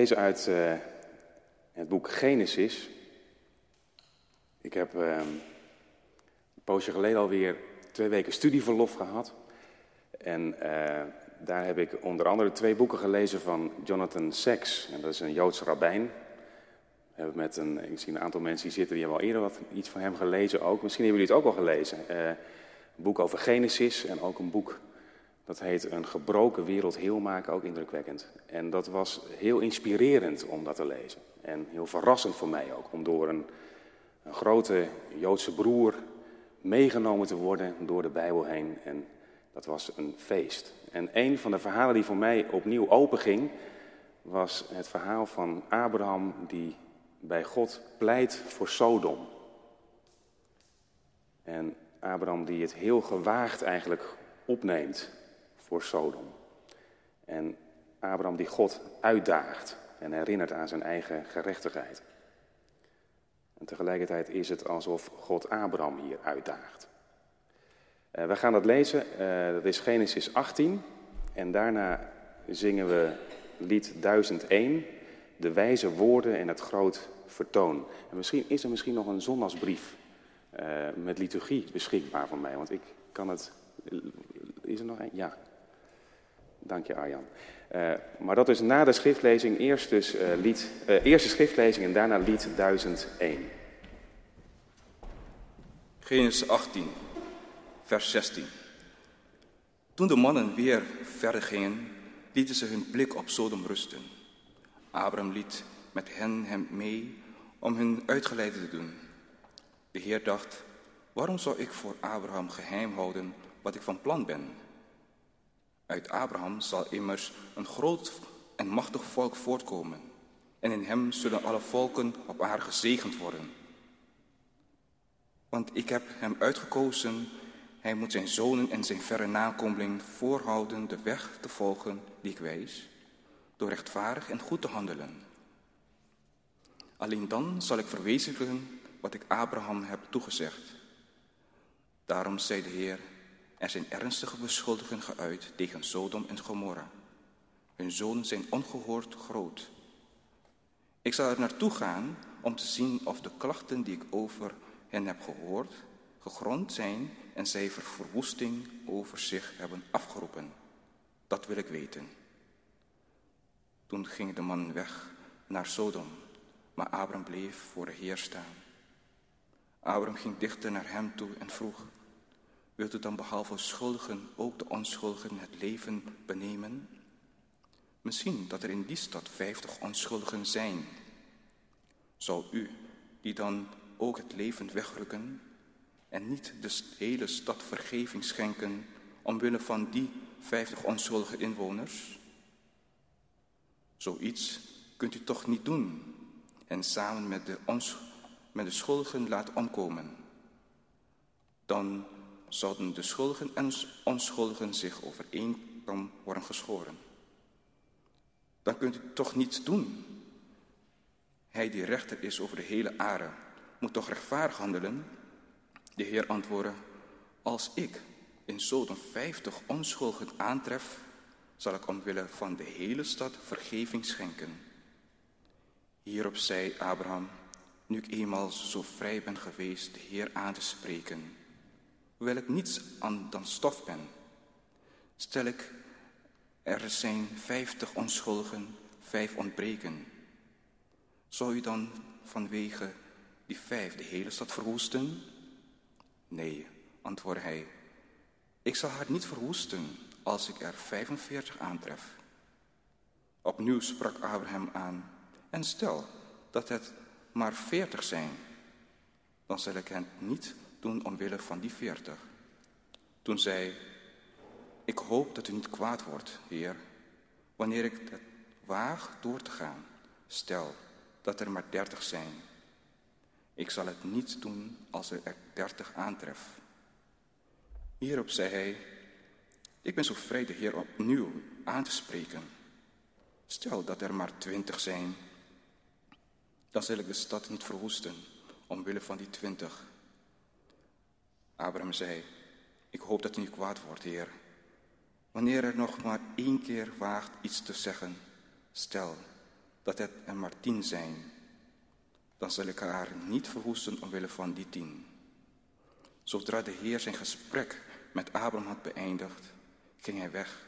lezen uit uh, het boek Genesis. Ik heb uh, een poosje geleden alweer twee weken studieverlof gehad. En uh, daar heb ik onder andere twee boeken gelezen van Jonathan Sacks. En dat is een Joods rabbijn. Met een, zie een aantal mensen die zitten, die hebben al eerder wat, iets van hem gelezen ook. Misschien hebben jullie het ook al gelezen. een boek over Genesis en ook een boek dat heet Een gebroken wereld heel maken, ook indrukwekkend. En dat was heel inspirerend om dat te lezen. En heel verrassend voor mij ook, om door een, een grote Joodse broer meegenomen te worden door de Bijbel heen. En dat was een feest. En een van de verhalen die voor mij opnieuw openging, was het verhaal van Abraham die bij God pleit voor Sodom. En Abraham die het heel gewaagd eigenlijk opneemt voor Sodom. En Abraham die God uitdaagt en herinnert aan zijn eigen gerechtigheid. En tegelijkertijd is het alsof God Abraham hier uitdaagt. Uh, we gaan dat lezen, uh, dat is Genesis 18. En daarna zingen we lied 1001, de wijze woorden en het groot vertoon. En misschien is er misschien nog een zondagsbrief uh, met liturgie beschikbaar voor mij, want ik kan het... Is er nog een? Ja, Dank je Arjan. Uh, maar dat is na de schriftlezing eerst dus uh, lied, uh, eerste schriftlezing en daarna lied 1001. Genesis 18, vers 16. Toen de mannen weer verder gingen, lieten ze hun blik op Sodom rusten. Abraham liet met hen hem mee om hun uitgeleide te doen. De Heer dacht, waarom zou ik voor Abraham geheim houden wat ik van plan ben? Uit Abraham zal immers een groot en machtig volk voortkomen. En in hem zullen alle volken op aarde gezegend worden. Want ik heb hem uitgekozen, hij moet zijn zonen en zijn verre nakomeling voorhouden de weg te volgen die ik wijs, door rechtvaardig en goed te handelen. Alleen dan zal ik verwezenlijken wat ik Abraham heb toegezegd. Daarom zei de Heer, er zijn ernstige beschuldigingen geuit tegen Sodom en Gomorra. Hun zonen zijn ongehoord groot. Ik zal er naartoe gaan om te zien of de klachten die ik over hen heb gehoord, gegrond zijn en zij verwoesting over zich hebben afgeroepen. Dat wil ik weten. Toen ging de man weg naar Sodom, maar Abram bleef voor de Heer staan. Abram ging dichter naar hem toe en vroeg, Wilt u dan behalve schuldigen ook de onschuldigen het leven benemen? Misschien dat er in die stad vijftig onschuldigen zijn. Zou u die dan ook het leven wegrukken en niet de hele stad vergeving schenken omwille van die vijftig onschuldige inwoners? Zoiets kunt u toch niet doen en samen met de, met de schuldigen laten omkomen. Dan zouden de schuldigen en onschuldigen zich over worden geschoren. Dan kunt u toch niets doen. Hij die rechter is over de hele aarde, moet toch rechtvaardig handelen? De Heer antwoordde, als ik in Sodom vijftig onschuldigen aantref, zal ik omwille van de hele stad vergeving schenken. Hierop zei Abraham, nu ik eenmaal zo vrij ben geweest de Heer aan te spreken, hoewel ik niets aan dan stof ben. Stel ik, er zijn vijftig onschuldigen, vijf ontbreken. Zou u dan vanwege die vijf de hele stad verwoesten? Nee, antwoordde hij. Ik zal haar niet verwoesten als ik er 45 aantref. Opnieuw sprak Abraham aan. En stel dat het maar 40 zijn, dan zal ik hen niet doen omwille van die veertig. Toen zei, ik hoop dat u niet kwaad wordt, Heer, wanneer ik het waag door te gaan. Stel dat er maar dertig zijn. Ik zal het niet doen als er dertig aantref. Hierop zei hij, ik ben zo vrij de Heer opnieuw aan te spreken. Stel dat er maar twintig zijn, dan zal ik de stad niet verwoesten omwille van die twintig. Abraham zei, ik hoop dat u niet kwaad wordt, Heer. Wanneer er nog maar één keer waagt iets te zeggen, stel dat het er maar tien zijn, dan zal ik haar niet verwoesten omwille van die tien. Zodra de Heer zijn gesprek met Abraham had beëindigd, ging hij weg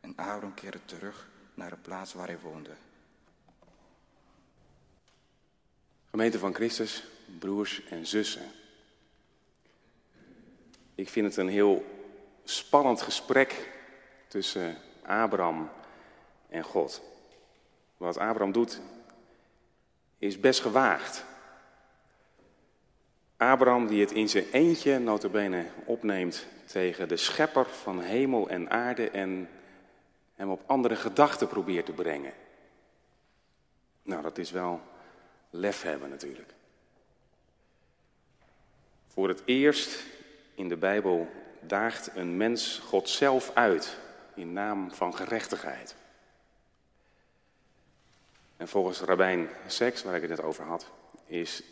en Abraham keerde terug naar de plaats waar hij woonde. Gemeente van Christus, broers en zussen. Ik vind het een heel spannend gesprek tussen Abraham en God. Wat Abraham doet is best gewaagd. Abraham die het in zijn eentje notabene opneemt tegen de schepper van hemel en aarde en hem op andere gedachten probeert te brengen. Nou, dat is wel lef hebben natuurlijk. Voor het eerst in de Bijbel daagt een mens God zelf uit in naam van gerechtigheid. En volgens Rabijn Seks, waar ik het net over had, is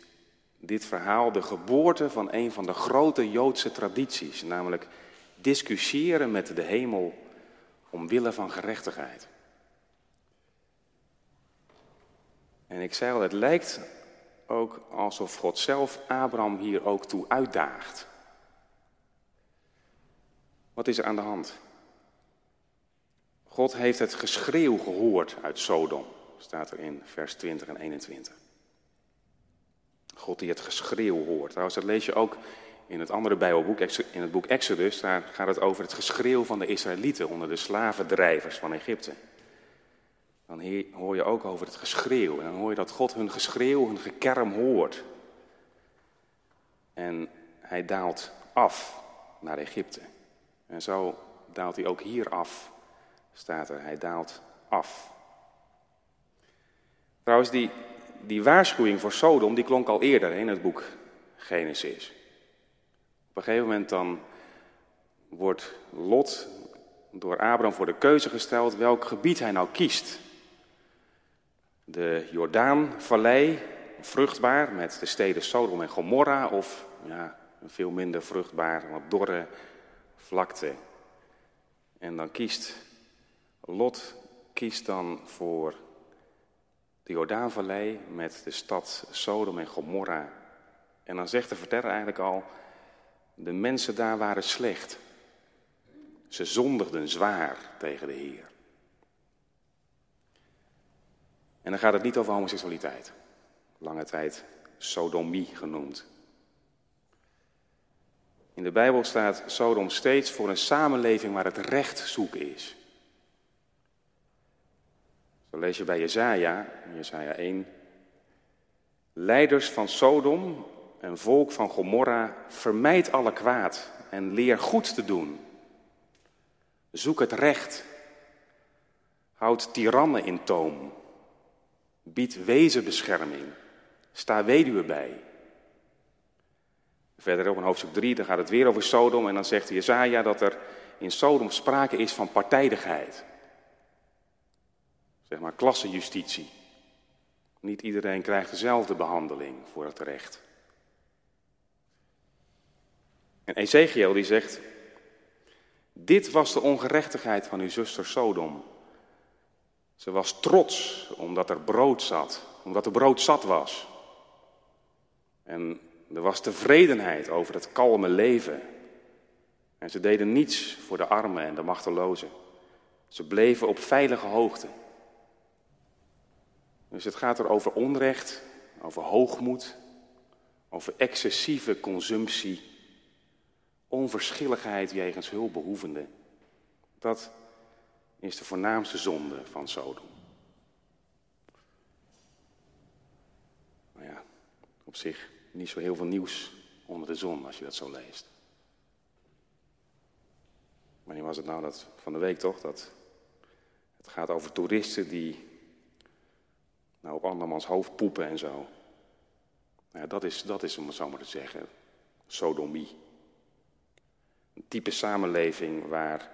dit verhaal de geboorte van een van de grote Joodse tradities, namelijk discussiëren met de hemel omwille van gerechtigheid. En ik zei al, het lijkt ook alsof God zelf Abraham hier ook toe uitdaagt. Wat is er aan de hand? God heeft het geschreeuw gehoord uit Sodom, staat er in vers 20 en 21. God die het geschreeuw hoort. Trouwens, dat lees je ook in het andere Bijbelboek, in het boek Exodus. Daar gaat het over het geschreeuw van de Israëlieten onder de slavendrijvers van Egypte. Dan hoor je ook over het geschreeuw. En dan hoor je dat God hun geschreeuw, hun gekerm hoort. En hij daalt af naar Egypte. En zo daalt hij ook hier af, staat er. Hij daalt af. Trouwens, die, die waarschuwing voor Sodom, die klonk al eerder in het boek Genesis. Op een gegeven moment dan wordt Lot door Abraham voor de keuze gesteld welk gebied hij nou kiest. De Jordaanvallei, vruchtbaar met de steden Sodom en Gomorra, of ja, veel minder vruchtbaar, wat dorre vlakte. En dan kiest Lot kiest dan voor de Jordaanvallei met de stad Sodom en Gomorra. En dan zegt de verteller eigenlijk al, de mensen daar waren slecht. Ze zondigden zwaar tegen de Heer. En dan gaat het niet over homoseksualiteit. Lange tijd sodomie genoemd. In de Bijbel staat Sodom steeds voor een samenleving waar het recht zoeken is. Zo lees je bij Jezaja, Jezaja 1. Leiders van Sodom en volk van Gomorra, vermijd alle kwaad en leer goed te doen. Zoek het recht. Houd tirannen in toom. Bied wezenbescherming. Sta weduwe bij. Verderop in hoofdstuk 3, dan gaat het weer over Sodom en dan zegt Jezaja dat er in Sodom sprake is van partijdigheid. Zeg maar klassenjustitie. Niet iedereen krijgt dezelfde behandeling voor het recht. En Ezekiel die zegt, dit was de ongerechtigheid van uw zuster Sodom. Ze was trots omdat er brood zat, omdat er brood zat was. En er was tevredenheid over het kalme leven. En ze deden niets voor de armen en de machtelozen. Ze bleven op veilige hoogte. Dus het gaat er over onrecht, over hoogmoed, over excessieve consumptie, onverschilligheid jegens hulpbehoevenden. Dat is de voornaamste zonde van Sodom. Nou ja, op zich niet zo heel veel nieuws onder de zon als je dat zo leest. Wanneer was het nou dat van de week toch? Dat het gaat over toeristen die nou, op andermans hoofd poepen en zo. Nou dat, is, dat is, om het zo maar te zeggen, sodomie. Een type samenleving waar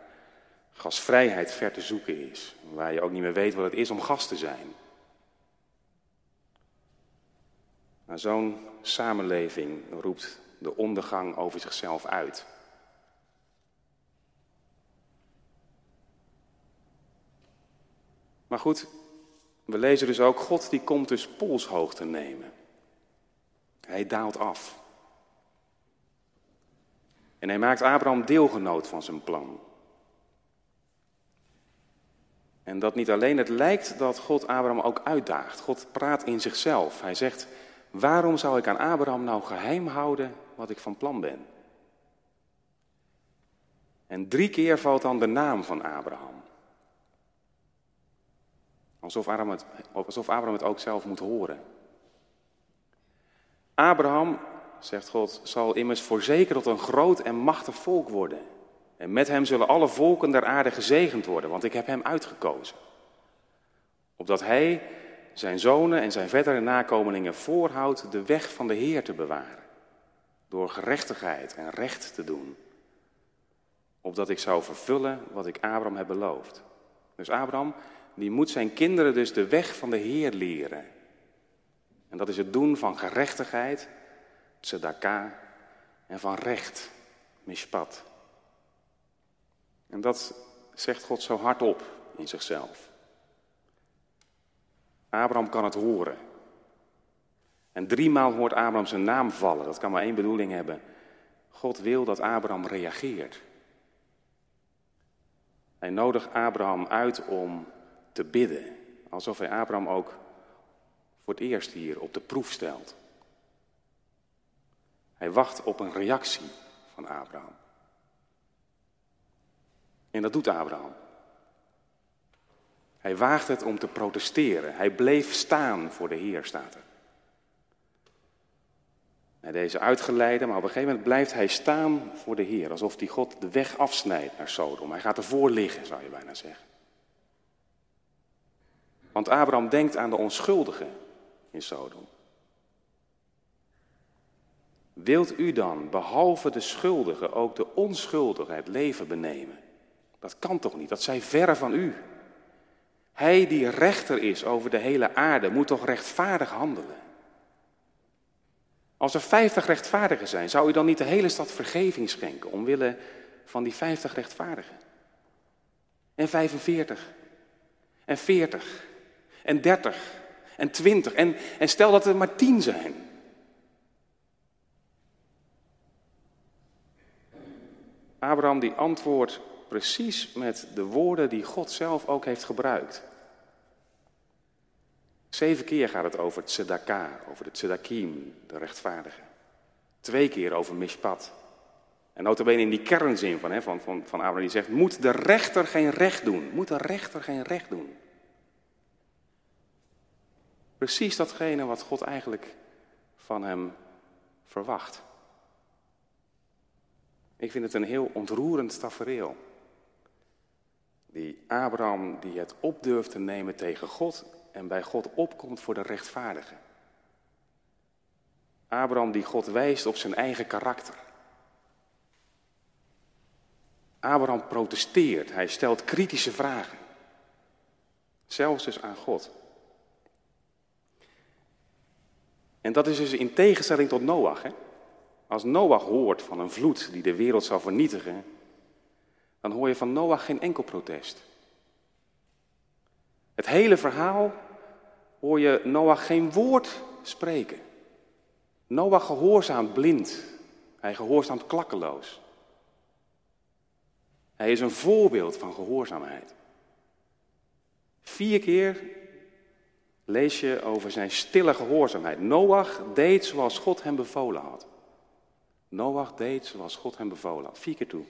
gasvrijheid ver te zoeken is. Waar je ook niet meer weet wat het is om gast te zijn. Maar zo'n samenleving roept de ondergang over zichzelf uit. Maar goed, we lezen dus ook, God die komt dus polshoogte nemen. Hij daalt af. En hij maakt Abraham deelgenoot van zijn plan. En dat niet alleen, het lijkt dat God Abraham ook uitdaagt. God praat in zichzelf. Hij zegt, waarom zou ik aan Abraham nou geheim houden wat ik van plan ben? En drie keer valt dan de naam van Abraham. Alsof Abraham het, alsof Abraham het ook zelf moet horen. Abraham, zegt God, zal immers voorzeker tot een groot en machtig volk worden. En met hem zullen alle volken der aarde gezegend worden, want ik heb hem uitgekozen. Opdat hij zijn zonen en zijn verdere nakomelingen voorhoudt de weg van de Heer te bewaren. Door gerechtigheid en recht te doen. Opdat ik zou vervullen wat ik Abraham heb beloofd. Dus Abraham, die moet zijn kinderen dus de weg van de Heer leren. En dat is het doen van gerechtigheid, tzedaka, en van recht, mishpat. En dat zegt God zo hardop in zichzelf. Abraham kan het horen. En driemaal hoort Abraham zijn naam vallen. Dat kan maar één bedoeling hebben. God wil dat Abraham reageert. Hij nodigt Abraham uit om te bidden. Alsof hij Abraham ook voor het eerst hier op de proef stelt. Hij wacht op een reactie van Abraham. En dat doet Abraham. Hij waagt het om te protesteren. Hij bleef staan voor de Heer, staat er. Hij deze uitgeleide, maar op een gegeven moment blijft hij staan voor de Heer. Alsof die God de weg afsnijdt naar Sodom. Hij gaat ervoor liggen, zou je bijna zeggen. Want Abraham denkt aan de onschuldigen in Sodom. Wilt u dan, behalve de schuldigen, ook de onschuldigen het leven benemen? Dat kan toch niet? Dat zij verre van u. Hij die rechter is over de hele aarde, moet toch rechtvaardig handelen? Als er vijftig rechtvaardigen zijn, zou u dan niet de hele stad vergeving schenken omwille van die vijftig rechtvaardigen? En 45, en 40, en 30, en 20, en, en stel dat er maar tien zijn. Abraham die antwoordt precies met de woorden die God zelf ook heeft gebruikt. Zeven keer gaat het over tzedaka, over de tzedakim, de rechtvaardige. Twee keer over mishpat. En notabene in die kernzin van, hè, van, van, van Abraham die zegt, moet de rechter geen recht doen? Moet de rechter geen recht doen? Precies datgene wat God eigenlijk van hem verwacht. Ik vind het een heel ontroerend tafereel. Die Abraham die het op durft te nemen tegen God en bij God opkomt voor de rechtvaardige. Abraham die God wijst op zijn eigen karakter. Abraham protesteert, hij stelt kritische vragen. Zelfs dus aan God. En dat is dus in tegenstelling tot Noach. Hè? Als Noach hoort van een vloed die de wereld zal vernietigen, dan hoor je van Noach geen enkel protest. Het hele verhaal hoor je Noach geen woord spreken. Noach gehoorzaamt blind. Hij gehoorzaamt klakkeloos. Hij is een voorbeeld van gehoorzaamheid. Vier keer lees je over zijn stille gehoorzaamheid. Noach deed zoals God hem bevolen had. Noach deed zoals God hem bevolen had. Vier keer toe.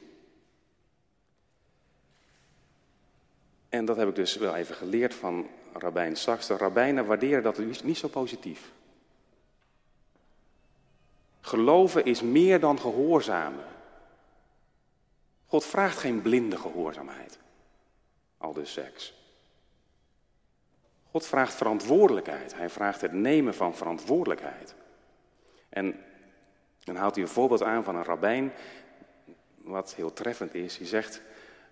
En dat heb ik dus wel even geleerd van Rabijn Sachs. De rabbijnen waarderen dat niet zo positief. Geloven is meer dan gehoorzamen. God vraagt geen blinde gehoorzaamheid. Al dus seks. God vraagt verantwoordelijkheid. Hij vraagt het nemen van verantwoordelijkheid. En dan haalt hij een voorbeeld aan van een rabbijn, wat heel treffend is. Hij zegt,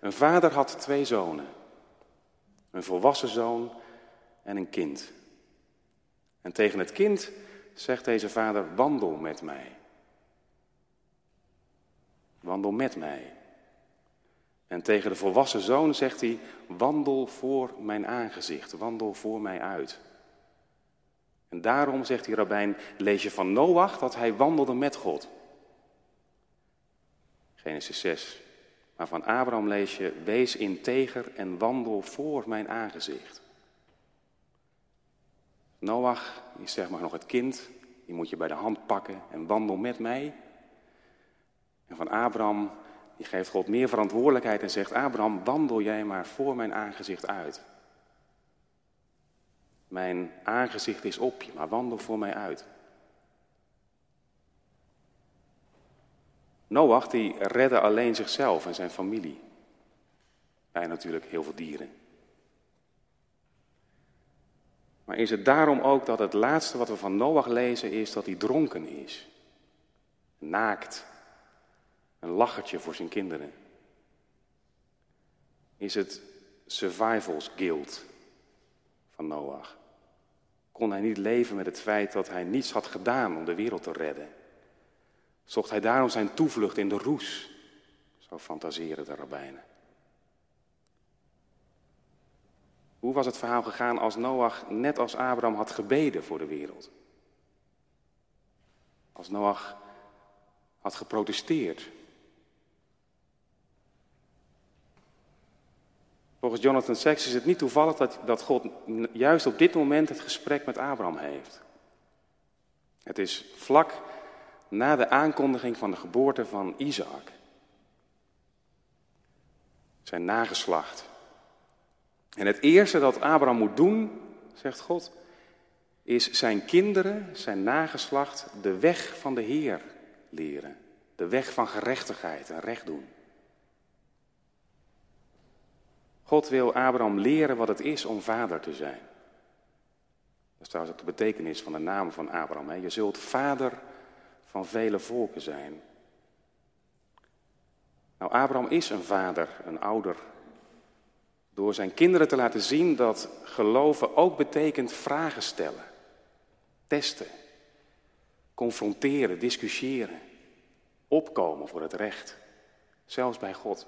een vader had twee zonen. Een volwassen zoon en een kind. En tegen het kind zegt deze vader, wandel met mij. Wandel met mij. En tegen de volwassen zoon zegt hij, wandel voor mijn aangezicht, wandel voor mij uit. En daarom, zegt die rabbijn, lees je van Noach dat hij wandelde met God. Genesis 6. Maar van Abraham lees je, wees integer en wandel voor mijn aangezicht. Noach is zeg maar nog het kind, die moet je bij de hand pakken en wandel met mij. En van Abraham, die geeft God meer verantwoordelijkheid en zegt, Abraham, wandel jij maar voor mijn aangezicht uit. Mijn aangezicht is op je, maar wandel voor mij uit. Noach die redde alleen zichzelf en zijn familie. Bij natuurlijk heel veel dieren. Maar is het daarom ook dat het laatste wat we van Noach lezen is dat hij dronken is? Naakt. Een lachertje voor zijn kinderen. Is het survivals guilt van Noach? Kon hij niet leven met het feit dat hij niets had gedaan om de wereld te redden? Zocht hij daarom zijn toevlucht in de roes? Zo fantaseren de rabbijnen. Hoe was het verhaal gegaan als Noach net als Abraham had gebeden voor de wereld? Als Noach had geprotesteerd. Volgens Jonathan Sacks is het niet toevallig dat, dat God juist op dit moment het gesprek met Abraham heeft. Het is vlak na de aankondiging van de geboorte van Isaac. Zijn nageslacht. En het eerste dat Abraham moet doen, zegt God, is zijn kinderen, zijn nageslacht, de weg van de Heer leren. De weg van gerechtigheid en recht doen. God wil Abraham leren wat het is om vader te zijn. Dat is trouwens ook de betekenis van de naam van Abraham. Hè? Je zult vader van vele volken zijn. Nou, Abraham is een vader, een ouder. Door zijn kinderen te laten zien dat geloven ook betekent vragen stellen, testen, confronteren, discussiëren, opkomen voor het recht, zelfs bij God.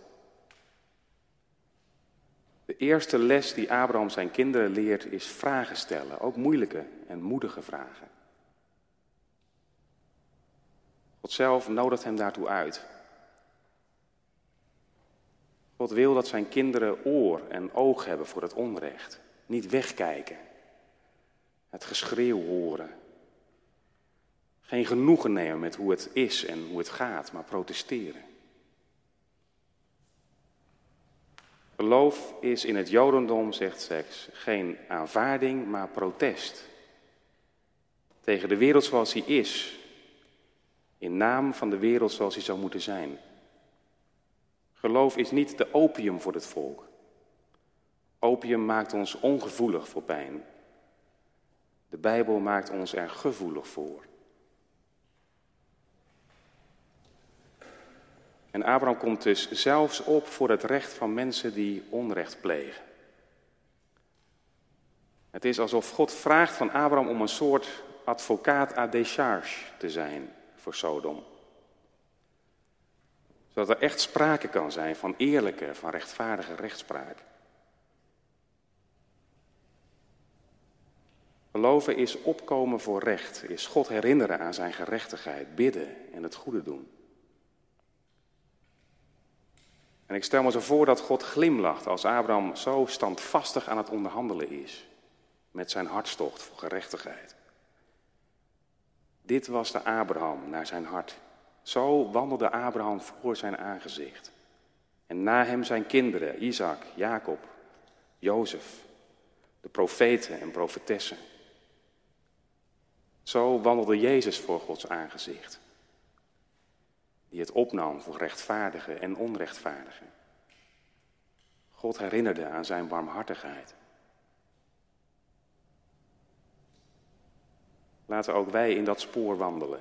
De eerste les die Abraham zijn kinderen leert is vragen stellen, ook moeilijke en moedige vragen. God zelf nodigt hem daartoe uit. God wil dat zijn kinderen oor en oog hebben voor het onrecht. Niet wegkijken. Het geschreeuw horen. Geen genoegen nemen met hoe het is en hoe het gaat, maar protesteren. Geloof is in het Jodendom, zegt Seks, geen aanvaarding, maar protest. Tegen de wereld zoals die is, in naam van de wereld zoals hij zou moeten zijn. Geloof is niet de opium voor het volk. Opium maakt ons ongevoelig voor pijn. De Bijbel maakt ons er gevoelig voor. En Abraham komt dus zelfs op voor het recht van mensen die onrecht plegen. Het is alsof God vraagt van Abraham om een soort advocaat à décharge te zijn voor Sodom. Zodat er echt sprake kan zijn van eerlijke, van rechtvaardige rechtspraak. Geloven is opkomen voor recht, is God herinneren aan zijn gerechtigheid, bidden en het goede doen. En ik stel me zo voor dat God glimlacht als Abraham zo standvastig aan het onderhandelen is met zijn hartstocht voor gerechtigheid. Dit was de Abraham naar zijn hart. Zo wandelde Abraham voor zijn aangezicht. En na hem zijn kinderen, Isaac, Jacob, Jozef, de profeten en profetessen. Zo wandelde Jezus voor Gods aangezicht, die het opnam voor rechtvaardigen en onrechtvaardigen. God herinnerde aan zijn warmhartigheid. Laten ook wij in dat spoor wandelen.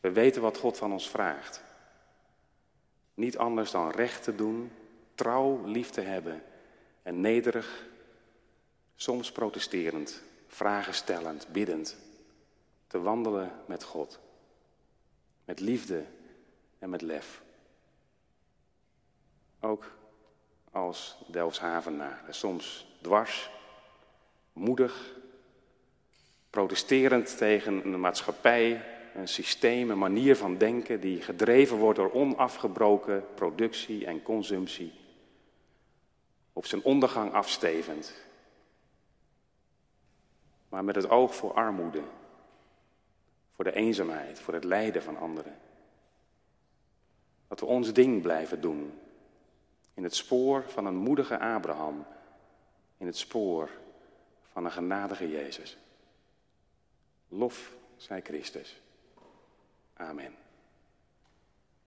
We weten wat God van ons vraagt. Niet anders dan recht te doen, trouw lief te hebben en nederig, soms protesterend, vragen stellend, biddend, te wandelen met God. Met liefde en met lef. Ook als Delfshavenaar. Soms dwars, moedig, protesterend tegen een maatschappij, een systeem, een manier van denken die gedreven wordt door onafgebroken productie en consumptie. Op zijn ondergang afstevend. Maar met het oog voor armoede, voor de eenzaamheid, voor het lijden van anderen. Dat we ons ding blijven doen. In het spoor van een moedige Abraham. In het spoor van een genadige Jezus. Lof zij Christus. Amen.